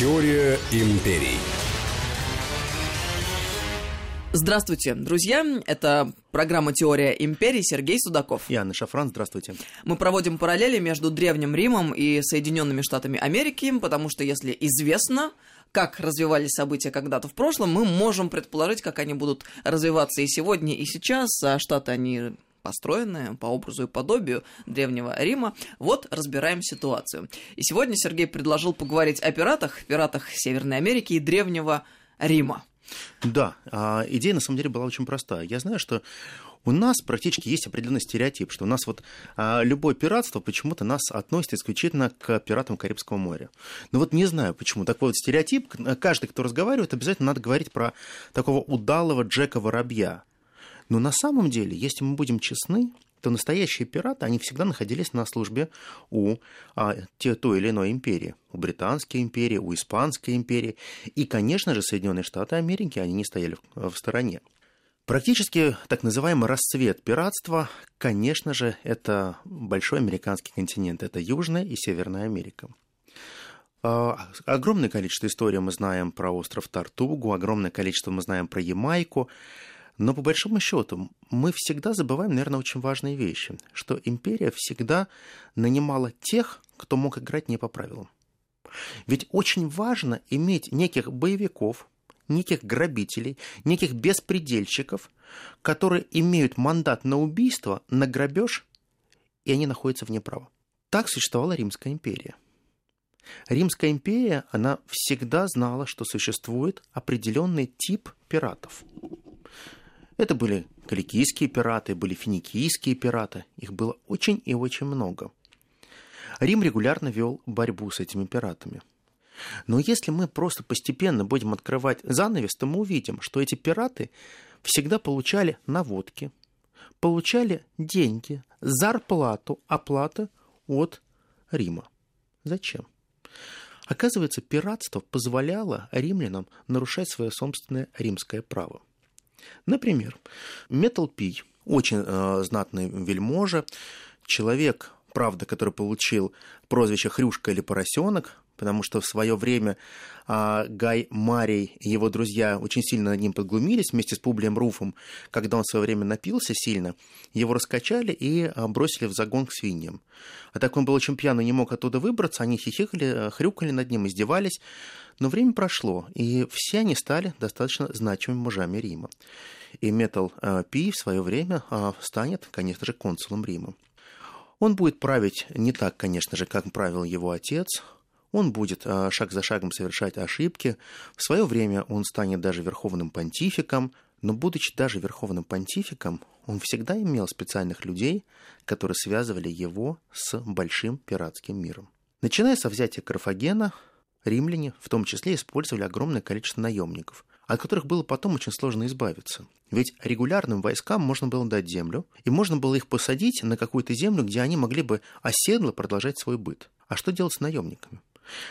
Теория империй. Здравствуйте, друзья. Это программа «Теория империй» Сергей Судаков. И Анна Шафран, здравствуйте. Мы проводим параллели между Древним Римом и Соединенными Штатами Америки, потому что если известно, как развивались события когда-то в прошлом, мы можем предположить, как они будут развиваться и сегодня, и сейчас. А Штаты, они построенные по образу и подобию Древнего Рима. Вот разбираем ситуацию. И сегодня Сергей предложил поговорить о пиратах, пиратах Северной Америки и Древнего Рима. Да, а, идея на самом деле была очень простая. Я знаю, что у нас практически есть определенный стереотип, что у нас вот а, любое пиратство почему-то нас относит исключительно к пиратам Карибского моря. Но вот не знаю почему. Такой вот стереотип, каждый, кто разговаривает, обязательно надо говорить про такого удалого Джека Воробья. Но на самом деле, если мы будем честны, то настоящие пираты, они всегда находились на службе у а, те, той или иной империи. У Британской империи, у Испанской империи. И, конечно же, Соединенные Штаты Америки, они не стояли в, в стороне. Практически так называемый расцвет пиратства, конечно же, это большой американский континент. Это Южная и Северная Америка. А, огромное количество историй мы знаем про остров Тартугу, огромное количество мы знаем про Ямайку. Но по большому счету мы всегда забываем, наверное, очень важные вещи, что империя всегда нанимала тех, кто мог играть не по правилам. Ведь очень важно иметь неких боевиков, неких грабителей, неких беспредельщиков, которые имеют мандат на убийство, на грабеж, и они находятся вне права. Так существовала Римская империя. Римская империя, она всегда знала, что существует определенный тип пиратов. Это были каликийские пираты, были финикийские пираты. Их было очень и очень много. Рим регулярно вел борьбу с этими пиратами. Но если мы просто постепенно будем открывать занавес, то мы увидим, что эти пираты всегда получали наводки, получали деньги, зарплату, оплаты от Рима. Зачем? Оказывается, пиратство позволяло римлянам нарушать свое собственное римское право. Например, Метал Пий, очень э, знатный вельможа, человек, правда, который получил прозвище Хрюшка или Поросенок, потому что в свое время а, Гай Марий и его друзья очень сильно над ним подглумились вместе с Публием Руфом, когда он в свое время напился сильно, его раскачали и а, бросили в загон к свиньям. А так он был очень пьяный, не мог оттуда выбраться, они хихикали, хрюкали над ним, издевались. Но время прошло, и все они стали достаточно значимыми мужами Рима. И Метал а, Пи в свое время а, станет, конечно же, консулом Рима. Он будет править не так, конечно же, как правил его отец, он будет а, шаг за шагом совершать ошибки. В свое время он станет даже верховным понтификом, но будучи даже верховным понтификом, он всегда имел специальных людей, которые связывали его с большим пиратским миром. Начиная со взятия Карфагена, римляне в том числе использовали огромное количество наемников, от которых было потом очень сложно избавиться. Ведь регулярным войскам можно было дать землю, и можно было их посадить на какую-то землю, где они могли бы оседло продолжать свой быт. А что делать с наемниками?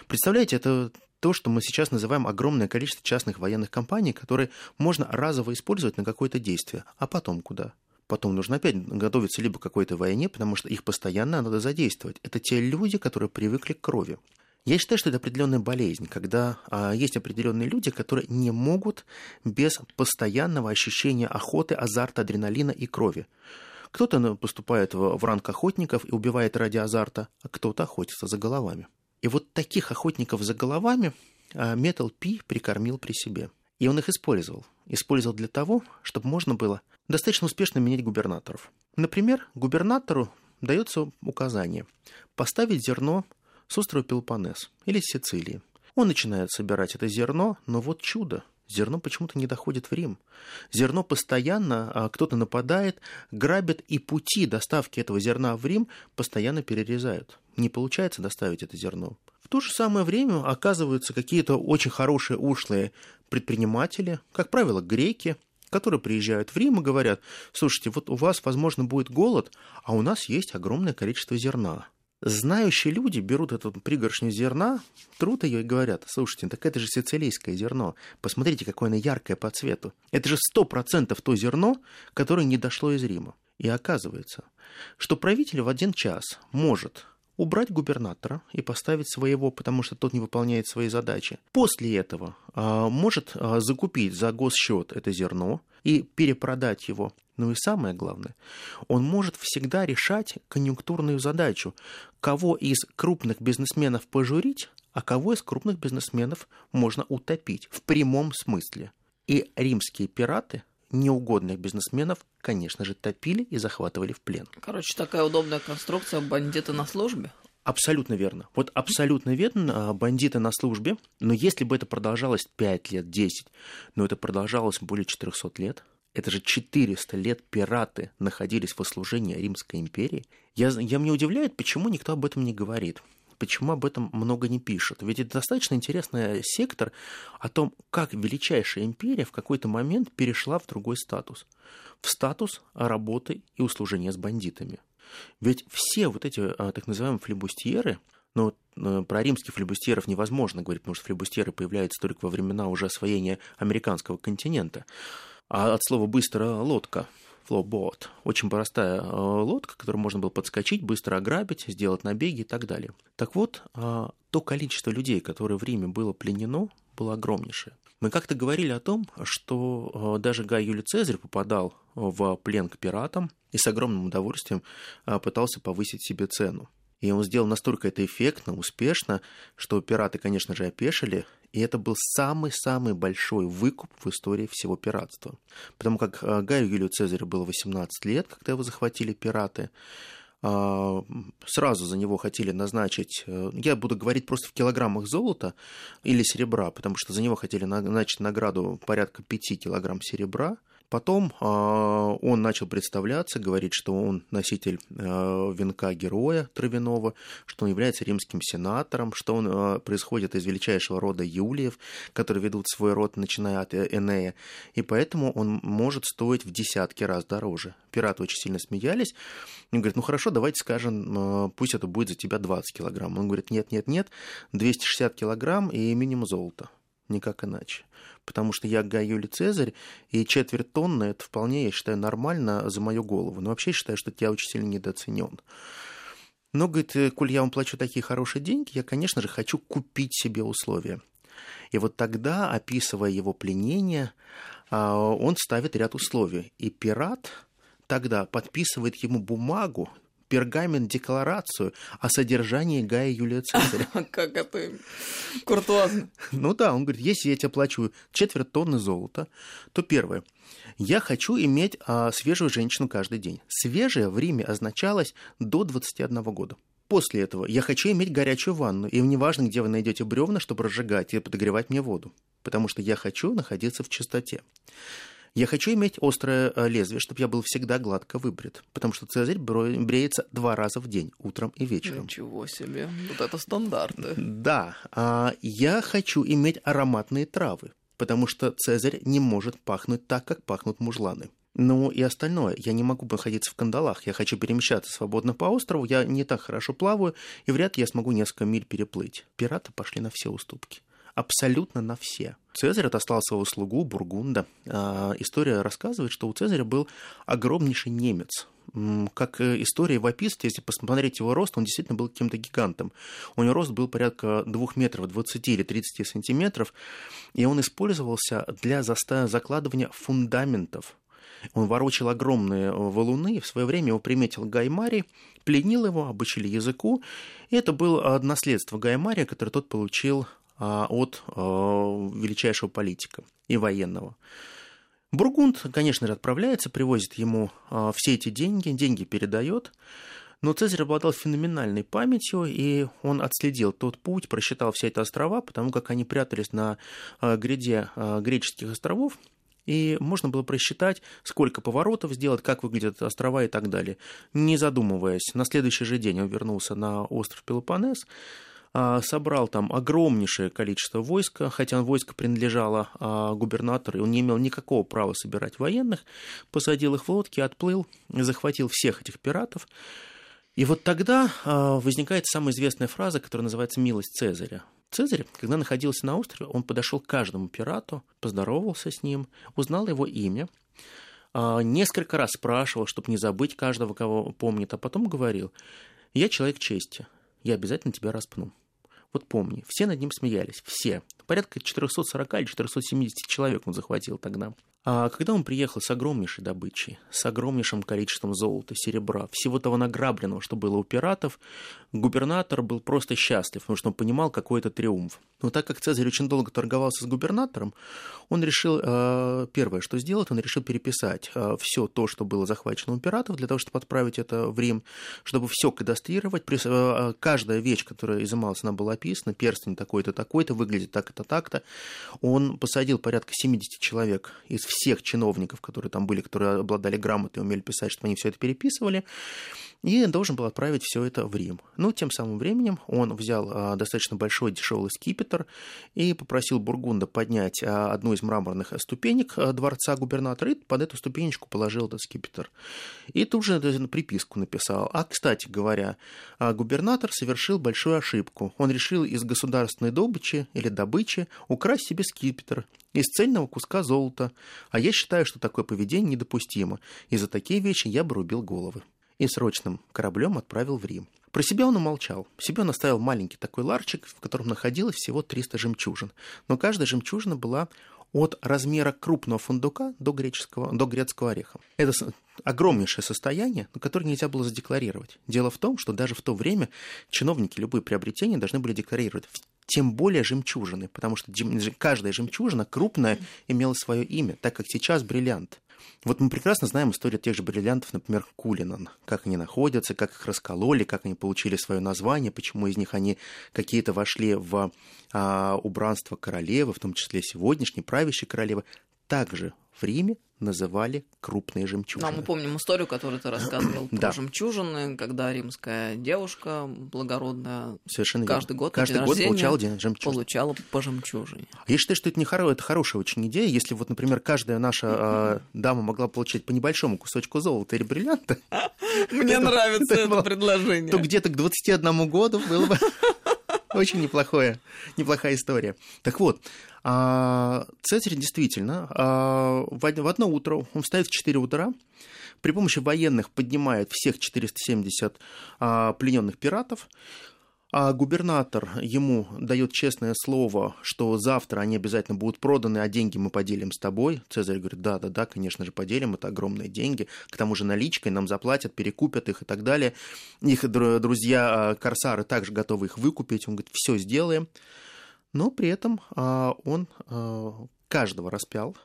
Представляете, это то, что мы сейчас называем огромное количество частных военных компаний, которые можно разово использовать на какое-то действие. А потом куда? Потом нужно опять готовиться либо к какой-то войне, потому что их постоянно надо задействовать. Это те люди, которые привыкли к крови. Я считаю, что это определенная болезнь, когда а, есть определенные люди, которые не могут без постоянного ощущения охоты, азарта, адреналина и крови. Кто-то ну, поступает в, в ранг охотников и убивает ради азарта, а кто-то охотится за головами. И вот таких охотников за головами Метал Пи прикормил при себе. И он их использовал. Использовал для того, чтобы можно было достаточно успешно менять губернаторов. Например, губернатору дается указание поставить зерно с острова Пелопоннес или Сицилии. Он начинает собирать это зерно, но вот чудо – зерно почему-то не доходит в Рим. Зерно постоянно, а кто-то нападает, грабит, и пути доставки этого зерна в Рим постоянно перерезают. Не получается доставить это зерно. В то же самое время оказываются какие-то очень хорошие ушлые предприниматели, как правило, греки, которые приезжают в Рим и говорят, слушайте, вот у вас, возможно, будет голод, а у нас есть огромное количество зерна знающие люди берут эту пригоршню зерна, трут ее и говорят, слушайте, так это же сицилийское зерно, посмотрите, какое оно яркое по цвету. Это же сто процентов то зерно, которое не дошло из Рима. И оказывается, что правитель в один час может убрать губернатора и поставить своего, потому что тот не выполняет свои задачи. После этого а, может а, закупить за госсчет это зерно и перепродать его. Ну и самое главное, он может всегда решать конъюнктурную задачу, кого из крупных бизнесменов пожурить, а кого из крупных бизнесменов можно утопить в прямом смысле. И римские пираты неугодных бизнесменов, конечно же, топили и захватывали в плен. Короче, такая удобная конструкция бандиты на службе. Абсолютно верно. Вот абсолютно верно, а, бандиты на службе, но если бы это продолжалось 5 лет, 10, но это продолжалось более 400 лет, это же 400 лет пираты находились в служении Римской империи. Я, я мне удивляет, почему никто об этом не говорит почему об этом много не пишут. Ведь это достаточно интересный сектор о том, как величайшая империя в какой-то момент перешла в другой статус. В статус работы и услужения с бандитами. Ведь все вот эти а, так называемые флебустьеры, ну, э, про римских флебустьеров невозможно говорить, потому что флебустьеры появляются только во времена уже освоения американского континента. А от слова «быстрая лодка» Flowboat. Очень простая э, лодка, которую можно было подскочить, быстро ограбить, сделать набеги и так далее. Так вот, э, то количество людей, которое в Риме было пленено, было огромнейшее. Мы как-то говорили о том, что э, даже Гай Юлий Цезарь попадал в плен к пиратам и с огромным удовольствием пытался повысить себе цену. И он сделал настолько это эффектно, успешно, что пираты, конечно же, опешили, и это был самый-самый большой выкуп в истории всего пиратства. Потому как э, Гаю Юлию Цезарю было 18 лет, когда его захватили пираты. А, сразу за него хотели назначить, э, я буду говорить просто в килограммах золота или серебра, потому что за него хотели назначить награду порядка 5 килограмм серебра – Потом а, он начал представляться, говорить, что он носитель а, венка героя травяного, что он является римским сенатором, что он а, происходит из величайшего рода Юлиев, которые ведут свой род, начиная от Энея, и поэтому он может стоить в десятки раз дороже. Пираты очень сильно смеялись. Он говорит, ну хорошо, давайте скажем, пусть это будет за тебя 20 килограмм. Он говорит, нет, нет, нет, 260 килограмм и минимум золота никак иначе. Потому что я Гай Юлий Цезарь, и четверть тонны – это вполне, я считаю, нормально за мою голову. Но вообще считаю, что я очень сильно недооценен. Но, говорит, «Э, коль я вам плачу такие хорошие деньги, я, конечно же, хочу купить себе условия. И вот тогда, описывая его пленение, а, он ставит ряд условий. И пират тогда подписывает ему бумагу, пергамент-декларацию о содержании Гая Юлия Цезаря. Как это куртуазно. Ну да, он говорит, если я тебе плачу четверть тонны золота, то первое, я хочу иметь а, свежую женщину каждый день. Свежая в Риме означалось до 21 года. После этого я хочу иметь горячую ванну, и неважно, где вы найдете бревна, чтобы разжигать и подогревать мне воду, потому что я хочу находиться в чистоте. Я хочу иметь острое э, лезвие, чтобы я был всегда гладко выбрит, потому что Цезарь бреется два раза в день, утром и вечером. Ничего себе, вот это стандарты. Да, а я хочу иметь ароматные травы, потому что Цезарь не может пахнуть так, как пахнут мужланы. Ну и остальное. Я не могу находиться в кандалах. Я хочу перемещаться свободно по острову. Я не так хорошо плаваю, и вряд ли я смогу несколько миль переплыть. Пираты пошли на все уступки абсолютно на все. Цезарь отослал своего слугу Бургунда. А, история рассказывает, что у Цезаря был огромнейший немец. Как э, история описывает, если посмотреть его рост, он действительно был каким-то гигантом. У него рост был порядка 2 метров 20 или 30 сантиметров, и он использовался для закладывания фундаментов он ворочил огромные валуны, и в свое время его приметил Гаймари, пленил его, обучили языку, и это было наследство Гаймария, которое тот получил от а, величайшего политика и военного. Бургунд, конечно же, отправляется, привозит ему а, все эти деньги, деньги передает, но Цезарь обладал феноменальной памятью, и он отследил тот путь, просчитал все эти острова, потому как они прятались на гряде греческих островов, и можно было просчитать, сколько поворотов сделать, как выглядят острова и так далее. Не задумываясь, на следующий же день он вернулся на остров Пелопоннес, а, собрал там огромнейшее количество войска, хотя войско принадлежало а, губернатору, и он не имел никакого права собирать военных, посадил их в лодки, отплыл, захватил всех этих пиратов. И вот тогда а, возникает самая известная фраза, которая называется «милость Цезаря». Цезарь, когда находился на острове, он подошел к каждому пирату, поздоровался с ним, узнал его имя, несколько раз спрашивал, чтобы не забыть каждого, кого помнит, а потом говорил, я человек чести, я обязательно тебя распну. Вот помни, все над ним смеялись, все. Порядка 440 или 470 человек он захватил тогда. А когда он приехал с огромнейшей добычей, с огромнейшим количеством золота, серебра, всего того награбленного, что было у пиратов, губернатор был просто счастлив, потому что он понимал, какой это триумф. Но так как Цезарь очень долго торговался с губернатором, он решил, э, первое, что сделать, он решил переписать э, все то, что было захвачено у пиратов, для того, чтобы отправить это в Рим, чтобы все кадастрировать. Э, каждая вещь, которая изымалась, она была описана, перстень такой-то, такой-то, выглядит так-то, так-то. Он посадил порядка 70 человек из чиновников, которые там были, которые обладали грамотой, умели писать, чтобы они все это переписывали, и должен был отправить все это в Рим. Ну, тем самым временем он взял а, достаточно большой дешевый скипетр и попросил Бургунда поднять а, одну из мраморных ступенек а, дворца губернатора и под эту ступенечку положил этот скипетр. И тут же приписку написал. А, кстати говоря, губернатор совершил большую ошибку. Он решил из государственной добычи или добычи украсть себе скипетр из цельного куска золота. А я считаю, что такое поведение недопустимо, и за такие вещи я бы рубил головы и срочным кораблем отправил в Рим. Про себя он умолчал. Себе он оставил маленький такой ларчик, в котором находилось всего 300 жемчужин. Но каждая жемчужина была от размера крупного фундука до, греческого, до грецкого ореха. Это огромнейшее состояние, которое нельзя было задекларировать. Дело в том, что даже в то время чиновники любые приобретения должны были декларировать тем более жемчужины, потому что каждая жемчужина крупная имела свое имя, так как сейчас бриллиант. Вот мы прекрасно знаем историю тех же бриллиантов, например, Кулинан, как они находятся, как их раскололи, как они получили свое название, почему из них они какие-то вошли в а, убранство королевы, в том числе сегодняшней правящей королевы. Также в Риме называли крупные жемчужины. Да, мы помним историю, которую ты рассказывал про да. жемчужины, когда римская девушка благородная Совершенно каждый верно. год каждый год получала день жемчужин. Получала по жемчужине. Я считаю, что это не хоро... это хорошая очень идея. Если вот, например, каждая наша э, дама могла получать по небольшому кусочку золота или бриллианта. Мне нравится это предложение. То где-то к 21 году было бы очень неплохое, неплохая история. Так вот, а, Цезарь действительно а, в одно утро, он встает в 4 утра, при помощи военных поднимает всех 470 а, плененных пиратов, а губернатор ему дает честное слово, что завтра они обязательно будут проданы, а деньги мы поделим с тобой. Цезарь говорит, да, да, да, конечно же, поделим, это огромные деньги. К тому же наличкой нам заплатят, перекупят их и так далее. Их друзья-корсары также готовы их выкупить. Он говорит, все сделаем но при этом а, он а, каждого распял,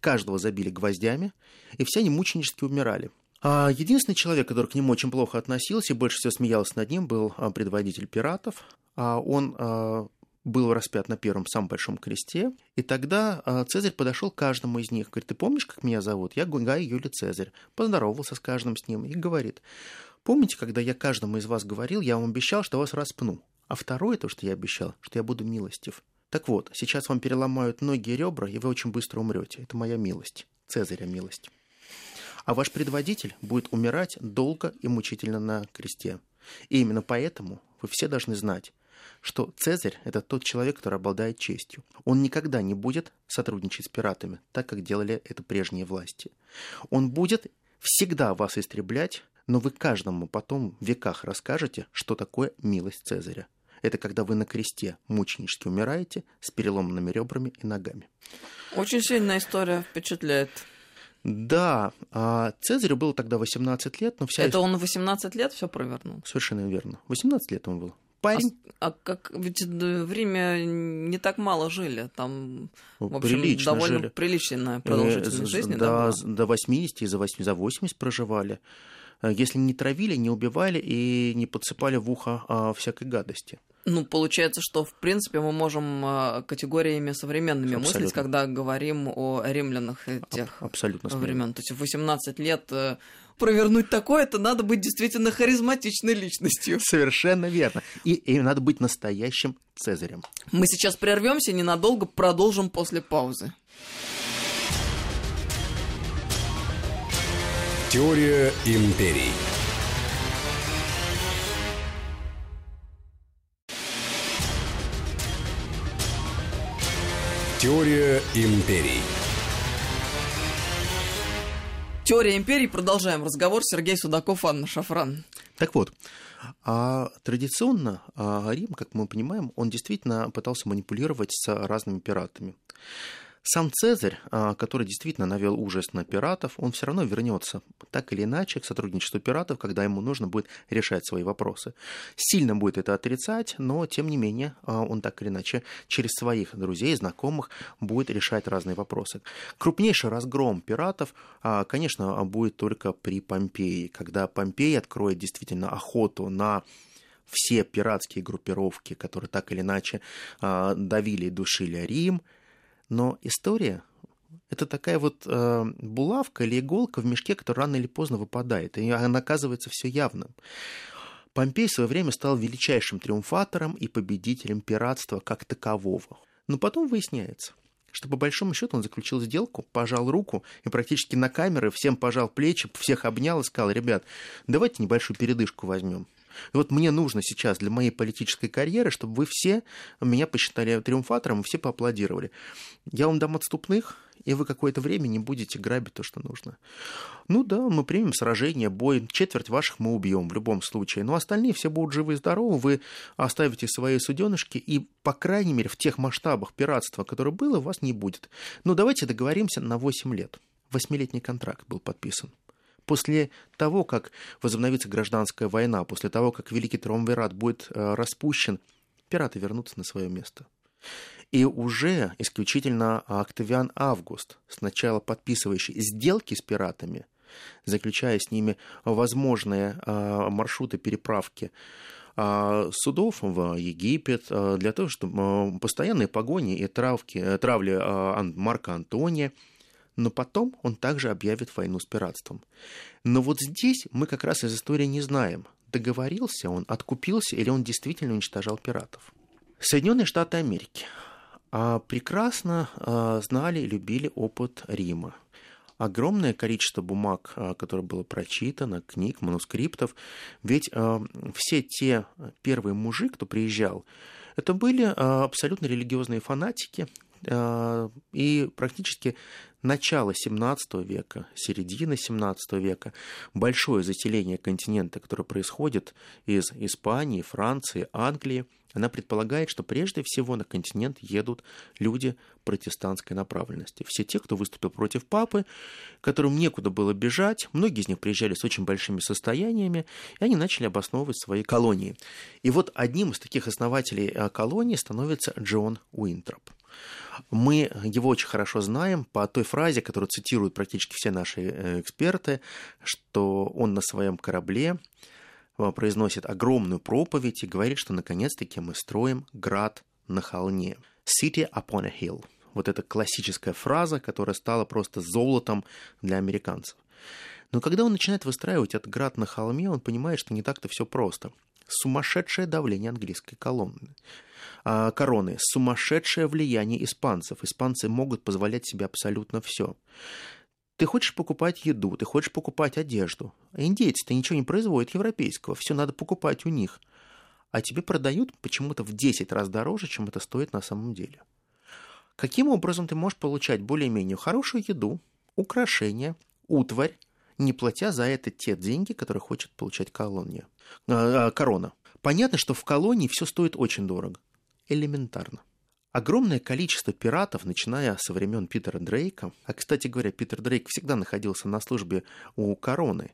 каждого забили гвоздями, и все они мученически умирали. А единственный человек, который к нему очень плохо относился и больше всего смеялся над ним, был предводитель пиратов. Он был распят на первом самом большом кресте, и тогда Цезарь подошел к каждому из них, говорит, ты помнишь, как меня зовут? Я Гугай Юлий Цезарь. Поздоровался с каждым с ним и говорит, помните, когда я каждому из вас говорил, я вам обещал, что вас распну? А второе, то, что я обещал, что я буду милостив. Так вот, сейчас вам переломают ноги и ребра, и вы очень быстро умрете. Это моя милость, Цезаря милость. А ваш предводитель будет умирать долго и мучительно на кресте. И именно поэтому вы все должны знать, что Цезарь – это тот человек, который обладает честью. Он никогда не будет сотрудничать с пиратами, так как делали это прежние власти. Он будет всегда вас истреблять, но вы каждому потом в веках расскажете, что такое милость Цезаря. Это когда вы на кресте мученически умираете с переломанными ребрами и ногами. Очень сильная история, впечатляет. Да, а Цезарю было тогда 18 лет, но вся... Это он 18 лет все провернул? Совершенно верно. 18 лет он был. Парень. А, а как ведь в Риме не так мало жили, там в общем, Прилично довольно жили. приличная продолжительность э, жизни. Да, до 80 и за 80, за 80 проживали. Э, если не травили, не убивали и не подсыпали в ухо а, всякой гадости. Ну, получается, что, в принципе, мы можем а, категориями современными Абсолютно. мыслить, когда говорим о римлянах тех Абсолютно времен. То есть в 18 лет э, провернуть такое, это надо быть действительно харизматичной личностью. Совершенно верно. И, и надо быть настоящим Цезарем. Мы сейчас прервемся ненадолго, продолжим после паузы. Теория империй. Теория империй. Теория империй. Продолжаем разговор. Сергей Судаков, Анна Шафран. Так вот, а традиционно а Рим, как мы понимаем, он действительно пытался манипулировать с разными пиратами. Сам Цезарь, а, который действительно навел ужас на пиратов, он все равно вернется так или иначе к сотрудничеству пиратов, когда ему нужно будет решать свои вопросы. Сильно будет это отрицать, но тем не менее а, он так или иначе через своих друзей, знакомых будет решать разные вопросы. Крупнейший разгром пиратов, а, конечно, будет только при Помпеи, когда Помпей откроет действительно охоту на все пиратские группировки, которые так или иначе давили и душили Рим, но история это такая вот э, булавка или иголка в мешке, которая рано или поздно выпадает, и она оказывается все явным. Помпей в свое время стал величайшим триумфатором и победителем пиратства как такового. Но потом выясняется, что по большому счету он заключил сделку, пожал руку и практически на камеры всем пожал плечи, всех обнял и сказал, ребят, давайте небольшую передышку возьмем. И вот мне нужно сейчас для моей политической карьеры, чтобы вы все меня посчитали триумфатором, все поаплодировали. Я вам дам отступных, и вы какое-то время не будете грабить то, что нужно. Ну да, мы примем сражение, бой, четверть ваших мы убьем в любом случае, но остальные все будут живы и здоровы, вы оставите свои суденышки, и, по крайней мере, в тех масштабах пиратства, которое было, вас не будет. Ну давайте договоримся на 8 лет. Восьмилетний контракт был подписан. После того, как возобновится гражданская война, после того, как Великий Триумвират будет э, распущен, пираты вернутся на свое место. И уже исключительно Октавиан Август, сначала подписывающий сделки с пиратами, заключая с ними возможные э, маршруты переправки э, судов в Египет, для того, чтобы постоянные погони и травки, травли Марка Антония – но потом он также объявит войну с пиратством. Но вот здесь мы как раз из истории не знаем, договорился он, откупился или он действительно уничтожал пиратов. Соединенные Штаты Америки а, прекрасно а, знали и любили опыт Рима. Огромное количество бумаг, а, которое было прочитано, книг, манускриптов. Ведь все те первые мужи, кто приезжал, это были абсолютно религиозные фанатики, и практически начало 17 века, середина 17 века, большое заселение континента, которое происходит из Испании, Франции, Англии, она предполагает, что прежде всего на континент едут люди протестантской направленности. Все те, кто выступил против папы, которым некуда было бежать, многие из них приезжали с очень большими состояниями, и они начали обосновывать свои колонии. И вот одним из таких основателей э, колонии становится Джон Уинтроп. Мы его очень хорошо знаем по той фразе, которую цитируют практически все наши э, эксперты, что он на своем корабле э, произносит огромную проповедь и говорит, что наконец-таки мы строим град на холме. City upon a hill. Вот эта классическая фраза, которая стала просто золотом для американцев. Но когда он начинает выстраивать этот град на холме, он понимает, что не так-то все просто. Сумасшедшее давление английской колонны. А, короны, сумасшедшее влияние испанцев. Испанцы могут позволять себе абсолютно все. Ты хочешь покупать еду, ты хочешь покупать одежду. А индейцы-то ничего не производят европейского, все надо покупать у них. А тебе продают почему-то в 10 раз дороже, чем это стоит на самом деле. Каким образом ты можешь получать более-менее хорошую еду, украшения, утварь, не платя за это те деньги, которые хочет получать колония, э, корона? Понятно, что в колонии все стоит очень дорого. Элементарно. Огромное количество пиратов, начиная со времен Питера Дрейка, а, кстати говоря, Питер Дрейк всегда находился на службе у короны,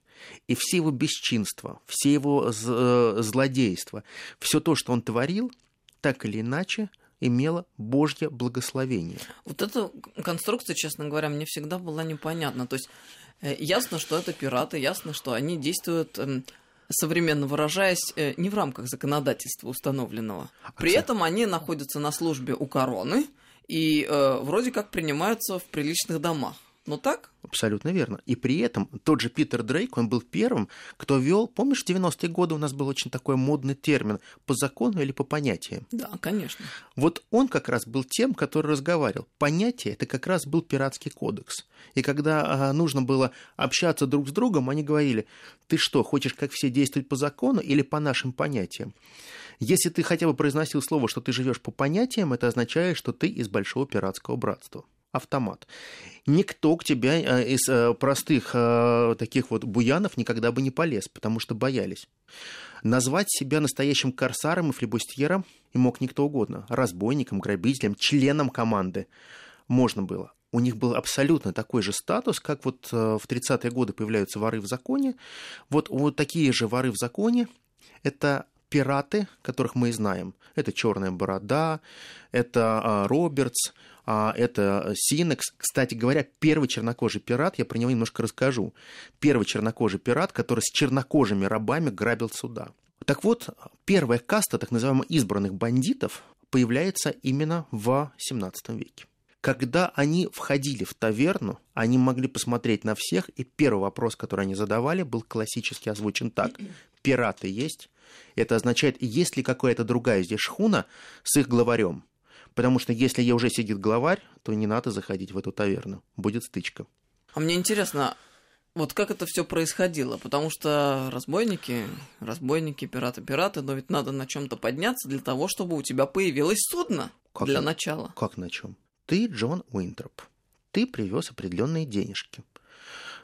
и все его бесчинства, все его э, злодейства, все то, что он творил, так или иначе имело Божье благословение. Вот эта конструкция, честно говоря, мне всегда была непонятна. То есть э, ясно, что это пираты, ясно, что они действуют эм, современно выражаясь, э, не в рамках законодательства установленного. При этом они находятся на службе у короны и э, вроде как принимаются в приличных домах. Ну так? Абсолютно верно. И при этом тот же Питер Дрейк, он был первым, кто вел, помнишь, в 90-е годы у нас был очень такой модный термин по закону или по понятиям? Да, конечно. Вот он как раз был тем, который разговаривал. Понятие – это как раз был пиратский кодекс. И когда а, нужно было общаться друг с другом, они говорили, ты что, хочешь как все действовать по закону или по нашим понятиям? Если ты хотя бы произносил слово, что ты живешь по понятиям, это означает, что ты из большого пиратского братства. Автомат. Никто к тебе э, из э, простых э, таких вот буянов никогда бы не полез, потому что боялись. Назвать себя настоящим корсаром и флебустьером и мог никто угодно. Разбойником, грабителем, членом команды можно было. У них был абсолютно такой же статус, как вот в 30-е годы появляются воры в законе. Вот, вот такие же воры в законе – это пираты, которых мы и знаем. Это Черная борода, это Робертс, это Синекс. Кстати говоря, первый чернокожий пират, я про него немножко расскажу. Первый чернокожий пират, который с чернокожими рабами грабил суда. Так вот, первая каста так называемых избранных бандитов появляется именно в 17 веке. Когда они входили в таверну, они могли посмотреть на всех, и первый вопрос, который они задавали, был классически озвучен так. «Пираты есть?» Это означает, есть ли какая-то другая здесь шхуна с их главарем. Потому что если я уже сидит главарь, то не надо заходить в эту таверну. Будет стычка. А мне интересно, вот как это все происходило? Потому что разбойники, разбойники, пираты, пираты, но ведь надо на чем-то подняться для того, чтобы у тебя появилось судно как для на... начала. Как на чем? Ты Джон Уинтроп. Ты привез определенные денежки.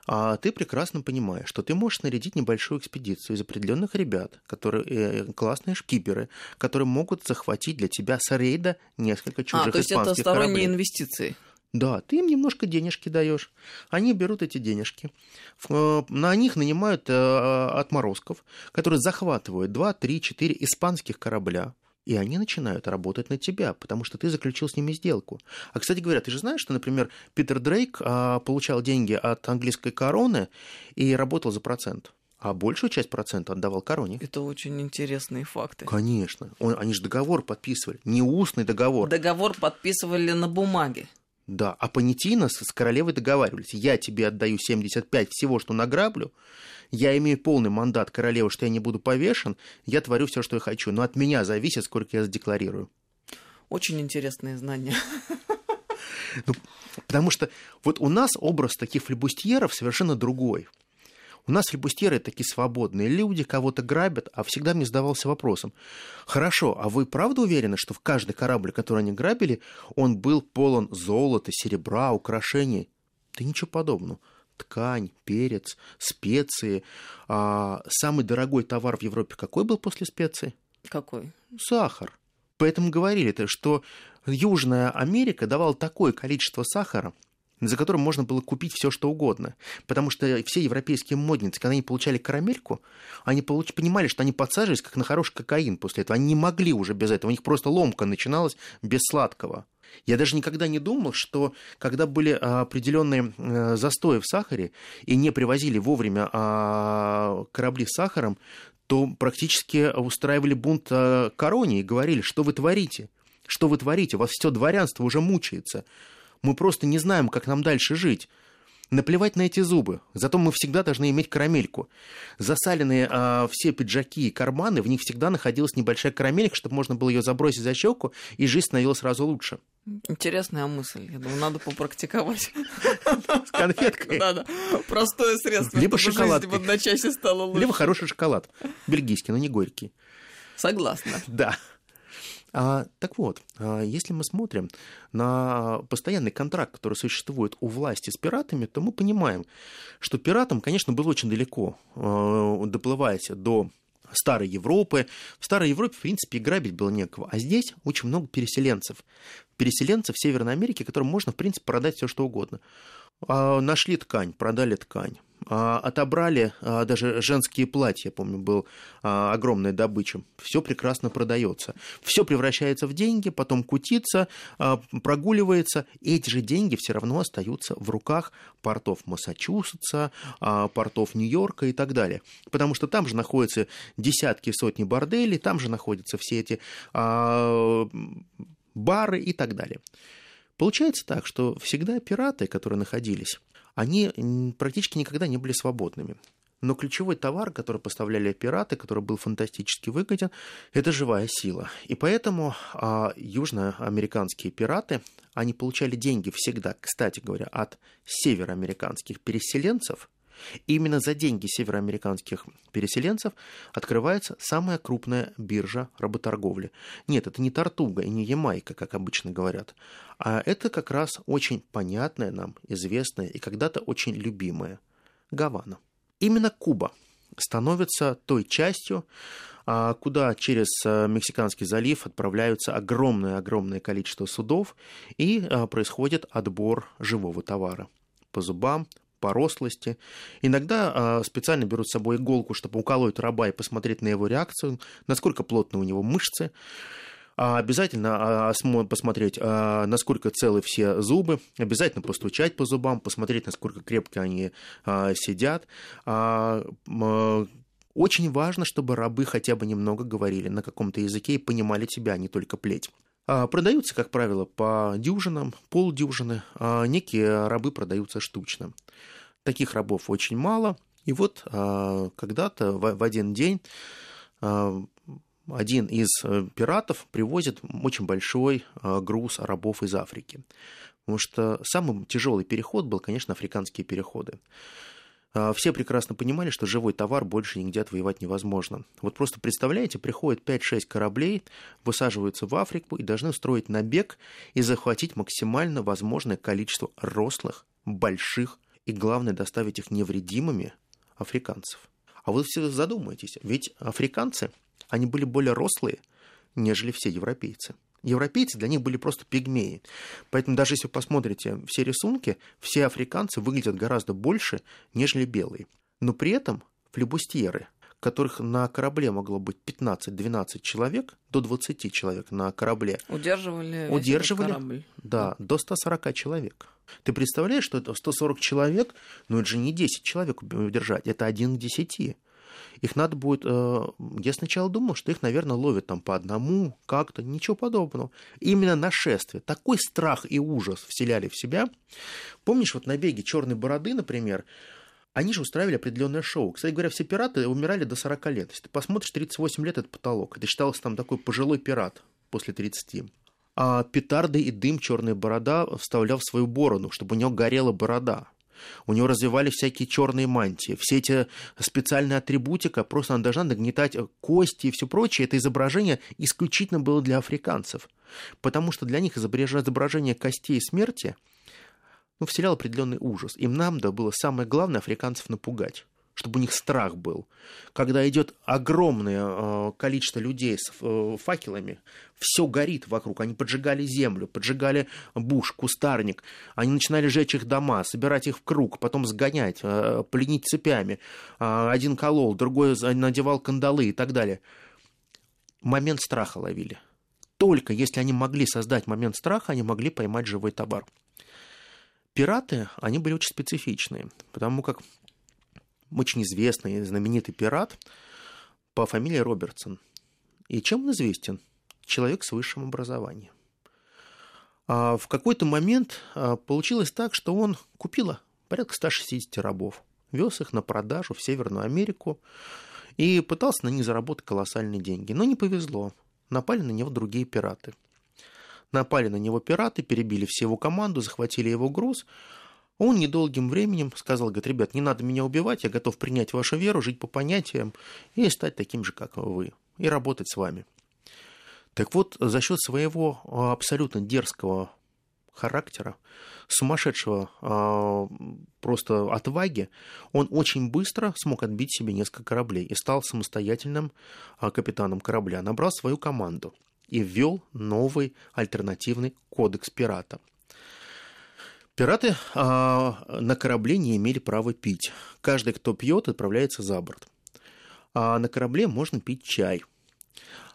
А ты прекрасно понимаешь, что ты можешь нарядить небольшую экспедицию из определенных ребят, которые э, классные шкиперы, которые могут захватить для тебя с рейда несколько чужих а, то есть это сторонние кораблей. инвестиции. Да, ты им немножко денежки даешь. Они берут эти денежки. Э, на них нанимают э, отморозков, которые захватывают 2, 3, 4 испанских корабля и они начинают работать на тебя, потому что ты заключил с ними сделку. А, кстати говоря, ты же знаешь, что, например, Питер Дрейк а, получал деньги от английской короны и работал за процент а большую часть процента отдавал короне. Это очень интересные факты. Конечно. Он, они же договор подписывали. Не устный договор. Договор подписывали на бумаге. Да, а понятийно с, с королевой договаривались. Я тебе отдаю 75 всего, что награблю, я имею полный мандат королевы, что я не буду повешен, я творю все, что я хочу. Но от меня зависит, сколько я задекларирую. Очень интересные знания. Ну, потому что вот у нас образ таких флебустьеров совершенно другой. У нас флебустьеры такие свободные люди, кого-то грабят, а всегда мне задавался вопросом. Хорошо, а вы правда уверены, что в каждый корабль, который они грабили, он был полон золота, серебра, украшений? Да ничего подобного ткань, перец, специи. А самый дорогой товар в Европе какой был после специи? Какой? Сахар. Поэтому говорили, -то, что Южная Америка давала такое количество сахара, за которым можно было купить все, что угодно. Потому что все европейские модницы, когда они получали карамельку, они получ... понимали, что они подсаживались как на хороший кокаин после этого. Они не могли уже без этого. У них просто ломка начиналась без сладкого. Я даже никогда не думал, что когда были а, определенные э, застои в сахаре и не привозили вовремя а, корабли с сахаром, то практически устраивали бунт а, короне и говорили, что вы творите, что вы творите, у вас все дворянство уже мучается. Мы просто не знаем, как нам дальше жить. Наплевать на эти зубы, зато мы всегда должны иметь карамельку. Засаленные а, все пиджаки и карманы, в них всегда находилась небольшая карамелька, чтобы можно было ее забросить за щеку, и жизнь становилась сразу лучше. Интересная мысль. Я думаю, надо попрактиковать. С конфеткой? Да, да. Простое средство, Либо шоколад. в одночасье стало лучше. Либо хороший шоколад. Бельгийский, но не горький. Согласна. Да. А, так вот, а, если мы смотрим на постоянный контракт, который существует у власти с пиратами, то мы понимаем, что пиратам, конечно, было очень далеко а, доплывать до старой Европы. В старой Европе, в принципе, грабить было некого. А здесь очень много переселенцев. Переселенцев в Северной Америке, которым можно, в принципе, продать все что угодно. А, нашли ткань, продали ткань. А, отобрали а, даже женские платья, помню, был огромная добыча. Все прекрасно продается. Все превращается в деньги, потом кутится, прогуливается. Эти же деньги все равно остаются в руках портов Массачусетса, портов Нью-Йорка и так далее. Потому что там же находятся десятки, сотни борделей, там же находятся все эти бары и так далее. Получается так, что всегда пираты, которые находились они практически никогда не были свободными. Но ключевой товар, который поставляли пираты, который был фантастически выгоден, это живая сила. И поэтому а, южноамериканские пираты, они получали деньги всегда, кстати говоря, от североамериканских переселенцев, Именно за деньги североамериканских переселенцев открывается самая крупная биржа работорговли. Нет, это не Тартуга и не Ямайка, как обычно говорят, а это как раз очень понятная нам, известная и когда-то очень любимая Гавана. Именно Куба становится той частью, а, куда через а, Мексиканский залив отправляются огромное-огромное количество судов и а, происходит отбор живого товара по зубам, по рослости. Иногда специально берут с собой иголку, чтобы уколоть раба и посмотреть на его реакцию, насколько плотны у него мышцы. Обязательно посмотреть, насколько целы все зубы, обязательно постучать по зубам, посмотреть, насколько крепко они сидят. Очень важно, чтобы рабы хотя бы немного говорили на каком-то языке и понимали тебя, а не только плеть. А, продаются, как правило, по дюжинам, полдюжины, а некие рабы продаются штучно. Таких рабов очень мало. И вот а, когда-то в один день один из э, пиратов привозит очень большой груз рабов из Африки. Потому что самый тяжелый переход был, конечно, африканские переходы. А, все прекрасно понимали, что живой товар больше нигде отвоевать невозможно. Вот просто представляете, приходят 5-6 кораблей, высаживаются в Африку и должны устроить набег и захватить максимально возможное количество рослых, больших и, главное, доставить их невредимыми африканцев. А вы все задумаетесь, ведь африканцы, они были более рослые, нежели все европейцы. Европейцы для них были просто пигмеи. Поэтому даже если вы посмотрите все рисунки, все африканцы выглядят гораздо больше, нежели белые. Но при этом флебустьеры, которых на корабле могло быть 15-12 человек, до 20 человек на корабле. Удерживали, удерживали корабль. Да, до 140 человек. Ты представляешь, что это 140 человек, но это же не 10 человек удержать, это один к 10 их надо будет... Э, я сначала думал, что их, наверное, ловят там по одному, как-то, ничего подобного. Именно нашествие. Такой страх и ужас вселяли в себя. Помнишь, вот на беге Черной бороды, например, они же устраивали определенное шоу. Кстати говоря, все пираты умирали до 40 лет. Если ты посмотришь, 38 лет – это потолок. Это считался там такой пожилой пират после 30. А петарды и дым черная борода вставлял в свою бороду, чтобы у него горела борода у него развивали всякие черные мантии, все эти специальные атрибутика, просто она должна нагнетать кости и все прочее. Это изображение исключительно было для африканцев, потому что для них изображение костей смерти ну, вселяло определенный ужас. Им нам да было самое главное африканцев напугать чтобы у них страх был. Когда идет огромное э, количество людей с э, факелами, все горит вокруг. Они поджигали землю, поджигали буш, кустарник. Они начинали жечь их дома, собирать их в круг, потом сгонять, э, пленить цепями. Один колол, другой надевал кандалы и так далее. Момент страха ловили. Только если они могли создать момент страха, они могли поймать живой товар. Пираты, они были очень специфичные, потому как очень известный, знаменитый пират по фамилии Робертсон. И чем он известен? Человек с высшим образованием. А в какой-то момент а, получилось так, что он купил порядка 160 рабов, вез их на продажу в Северную Америку и пытался на них заработать колоссальные деньги. Но не повезло. Напали на него другие пираты. Напали на него пираты, перебили всю его команду, захватили его груз, он недолгим временем сказал, говорит, ребят, не надо меня убивать, я готов принять вашу веру, жить по понятиям и стать таким же, как вы, и работать с вами. Так вот, за счет своего а, абсолютно дерзкого характера, сумасшедшего э, просто отваги, он очень быстро смог отбить себе несколько кораблей и стал самостоятельным э, капитаном корабля, набрал свою команду и ввел новый альтернативный кодекс пирата – Пираты а, на корабле не имели права пить. Каждый, кто пьет, отправляется за борт. А на корабле можно пить чай.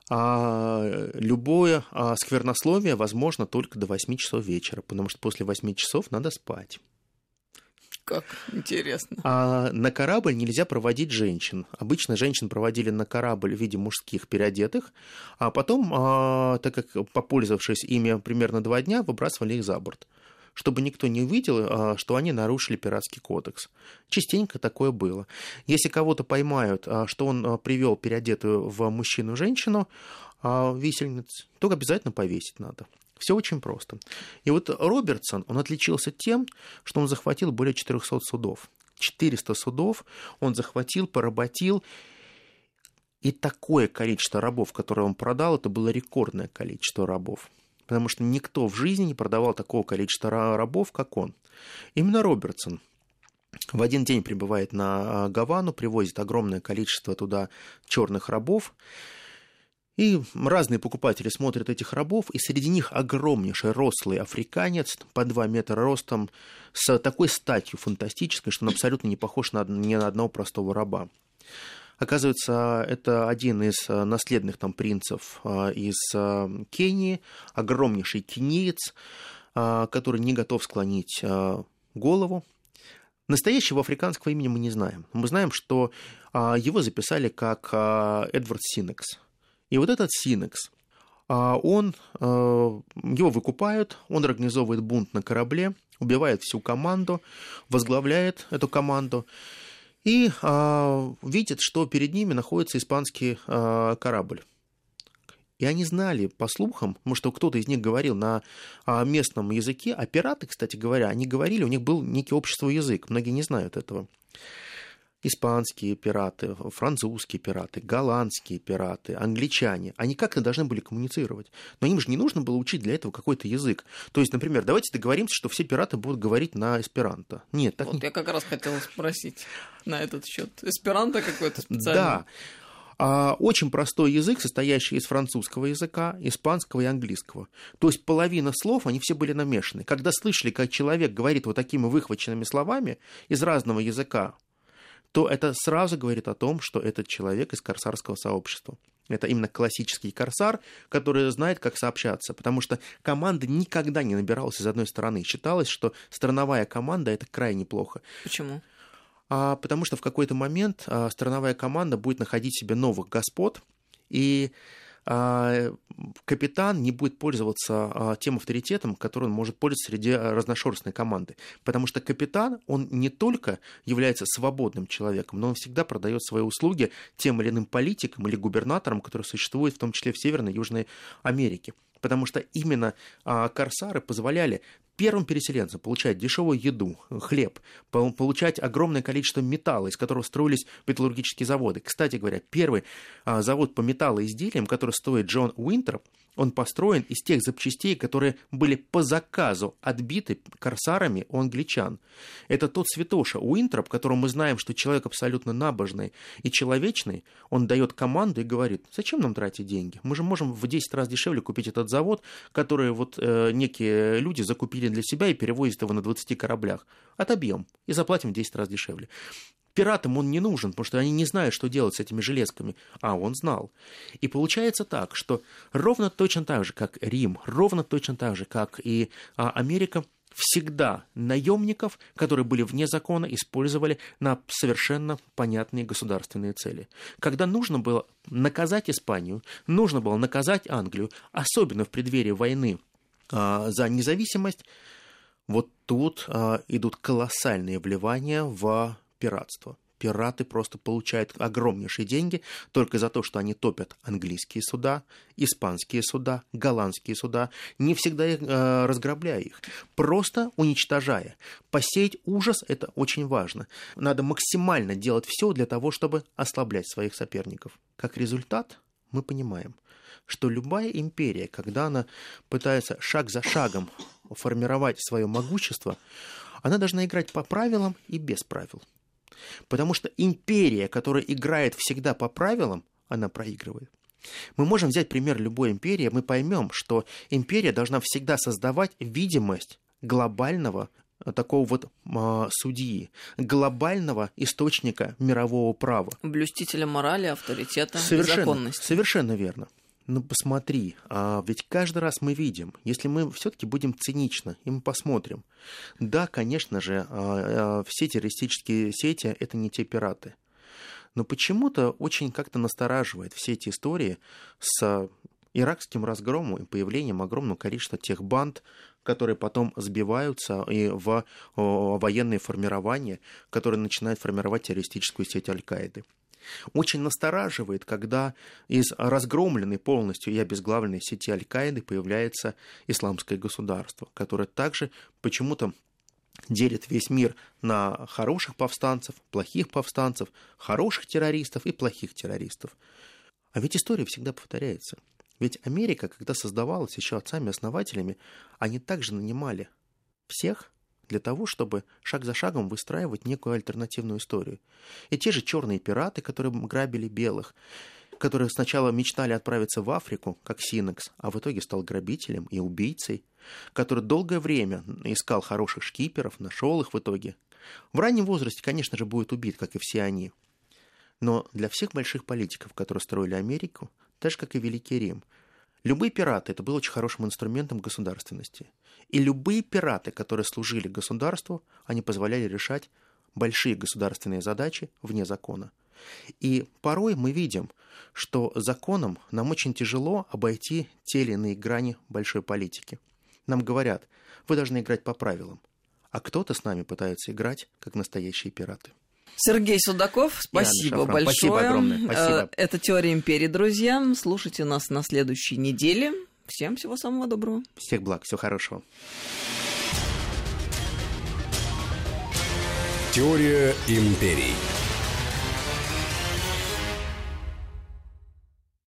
А любое а, сквернословие возможно только до 8 часов вечера, потому что после 8 часов надо спать. Как интересно. А на корабль нельзя проводить женщин. Обычно женщин проводили на корабль в виде мужских переодетых, а потом, а, так как попользовавшись ими примерно два дня, выбрасывали их за борт чтобы никто не увидел, а, что они нарушили пиратский кодекс. Частенько такое было. Если кого-то поймают, а, что он привел переодетую в мужчину женщину, висельниц, то обязательно повесить надо. Все очень просто. И вот Робертсон, он отличился тем, что он захватил более 400 судов. 400 судов он захватил, поработил, и такое количество рабов, которое он продал, это было рекордное количество рабов. Потому что никто в жизни не продавал такого количества рабов, как он. Именно Робертсон в один день прибывает на а, Гавану, привозит огромное количество туда черных рабов. И разные покупатели смотрят этих рабов, и среди них огромнейший рослый африканец, по 2 метра ростом, с такой статью фантастической, что он абсолютно не похож на, ни на одного простого раба. Оказывается, это один из э, наследных там принцев э, из э, Кении, огромнейший кениец, который не готов склонить голову. Настоящего африканского имени мы не знаем. Мы знаем, что его записали как Эдвард Синекс. И вот этот Синекс, он, его выкупают, он организовывает бунт на корабле, убивает всю команду, возглавляет эту команду и а, видят, что перед ними находится испанский а, корабль. И они знали, по слухам, потому что кто-то из них говорил на а, местном языке, а пираты, кстати говоря, они говорили, у них был некий общество язык, многие не знают этого испанские пираты, французские пираты, голландские пираты, англичане, они как-то должны были коммуницировать. Но им же не нужно было учить для этого какой-то язык. То есть, например, давайте договоримся, что все пираты будут говорить на эсперанто. Нет, так вот не... я как раз хотела спросить на этот счет. Эсперанто какой-то специальный? Да. А, очень простой язык, состоящий из французского языка, испанского и английского. То есть половина слов, они все были намешаны. Когда слышали, как человек говорит вот такими выхваченными словами из разного языка, то это сразу говорит о том, что этот человек из корсарского сообщества. Это именно классический корсар, который знает, как сообщаться, потому что команда никогда не набиралась из одной стороны. Считалось, что страновая команда это крайне плохо. Почему? А, потому что в какой-то момент а, страновая команда будет находить себе новых господ, и капитан не будет пользоваться а, тем авторитетом, который он может пользоваться среди разношерстной команды. Потому что капитан, он не только является свободным человеком, но он всегда продает свои услуги тем или иным политикам или губернаторам, которые существуют в том числе в Северной и Южной Америке потому что именно а, корсары позволяли первым переселенцам получать дешевую еду, хлеб, получать огромное количество металла, из которого строились металлургические заводы. Кстати говоря, первый а, завод по металлоизделиям, который стоит Джон Уинтер, он построен из тех запчастей, которые были по заказу отбиты корсарами у англичан. Это тот святоша Уинтроп, которого мы знаем, что человек абсолютно набожный и человечный, он дает команду и говорит, зачем нам тратить деньги? Мы же можем в 10 раз дешевле купить этот завод, который вот э, некие люди закупили для себя и перевозят его на 20 кораблях. Отобьем и заплатим в 10 раз дешевле. Пиратам он не нужен, потому что они не знают, что делать с этими железками. А он знал. И получается так, что ровно точно так же, как Рим, ровно точно так же, как и а, Америка, всегда наемников, которые были вне закона, использовали на совершенно понятные государственные цели. Когда нужно было наказать Испанию, нужно было наказать Англию, особенно в преддверии войны за независимость, вот тут а, идут колоссальные вливания в пиратство. Пираты просто получают огромнейшие деньги только за то, что они топят английские суда, испанские суда, голландские суда, не всегда э, разграбляя их, просто уничтожая. Посеять ужас – это очень важно. Надо максимально делать все для того, чтобы ослаблять своих соперников. Как результат, мы понимаем, что любая империя, когда она пытается шаг за шагом формировать свое могущество, она должна играть по правилам и без правил. Потому что империя, которая играет всегда по правилам, она проигрывает. Мы можем взять пример любой империи, мы поймем, что империя должна всегда создавать видимость глобального э, такого вот э, судьи, глобального источника мирового права. Блюстителя морали, авторитета совершенно, законности. Совершенно верно. Ну посмотри, а ведь каждый раз мы видим, если мы все-таки будем цинично, и мы посмотрим, да, конечно же, а, а, все террористические сети это не те пираты. Но почему-то очень как-то настораживает все эти истории с иракским разгромом и появлением огромного количества тех банд, которые потом сбиваются и в военные формирования, которые начинают формировать террористическую сеть Аль-Каиды. Очень настораживает, когда из разгромленной полностью и обезглавленной сети Аль-Каиды появляется исламское государство, которое также почему-то делит весь мир на хороших повстанцев, плохих повстанцев, хороших террористов и плохих террористов. А ведь история всегда повторяется. Ведь Америка, когда создавалась еще отцами-основателями, они также нанимали всех для того, чтобы шаг за шагом выстраивать некую альтернативную историю. И те же черные пираты, которые грабили белых, которые сначала мечтали отправиться в Африку, как Синекс, а в итоге стал грабителем и убийцей, который долгое время искал хороших шкиперов, нашел их в итоге. В раннем возрасте, конечно же, будет убит, как и все они. Но для всех больших политиков, которые строили Америку, так же, как и Великий Рим, любые пираты – это был очень хорошим инструментом государственности. И любые пираты, которые служили государству, они позволяли решать большие государственные задачи вне закона. И порой мы видим, что законом нам очень тяжело обойти те или иные грани большой политики. Нам говорят, вы должны играть по правилам, а кто-то с нами пытается играть, как настоящие пираты. Сергей Судаков, спасибо большое. Спасибо огромное. Спасибо. Э, это «Теория империи», друзья. Слушайте нас на следующей неделе. Всем всего самого доброго. Всех благ, всего хорошего. Теория империй.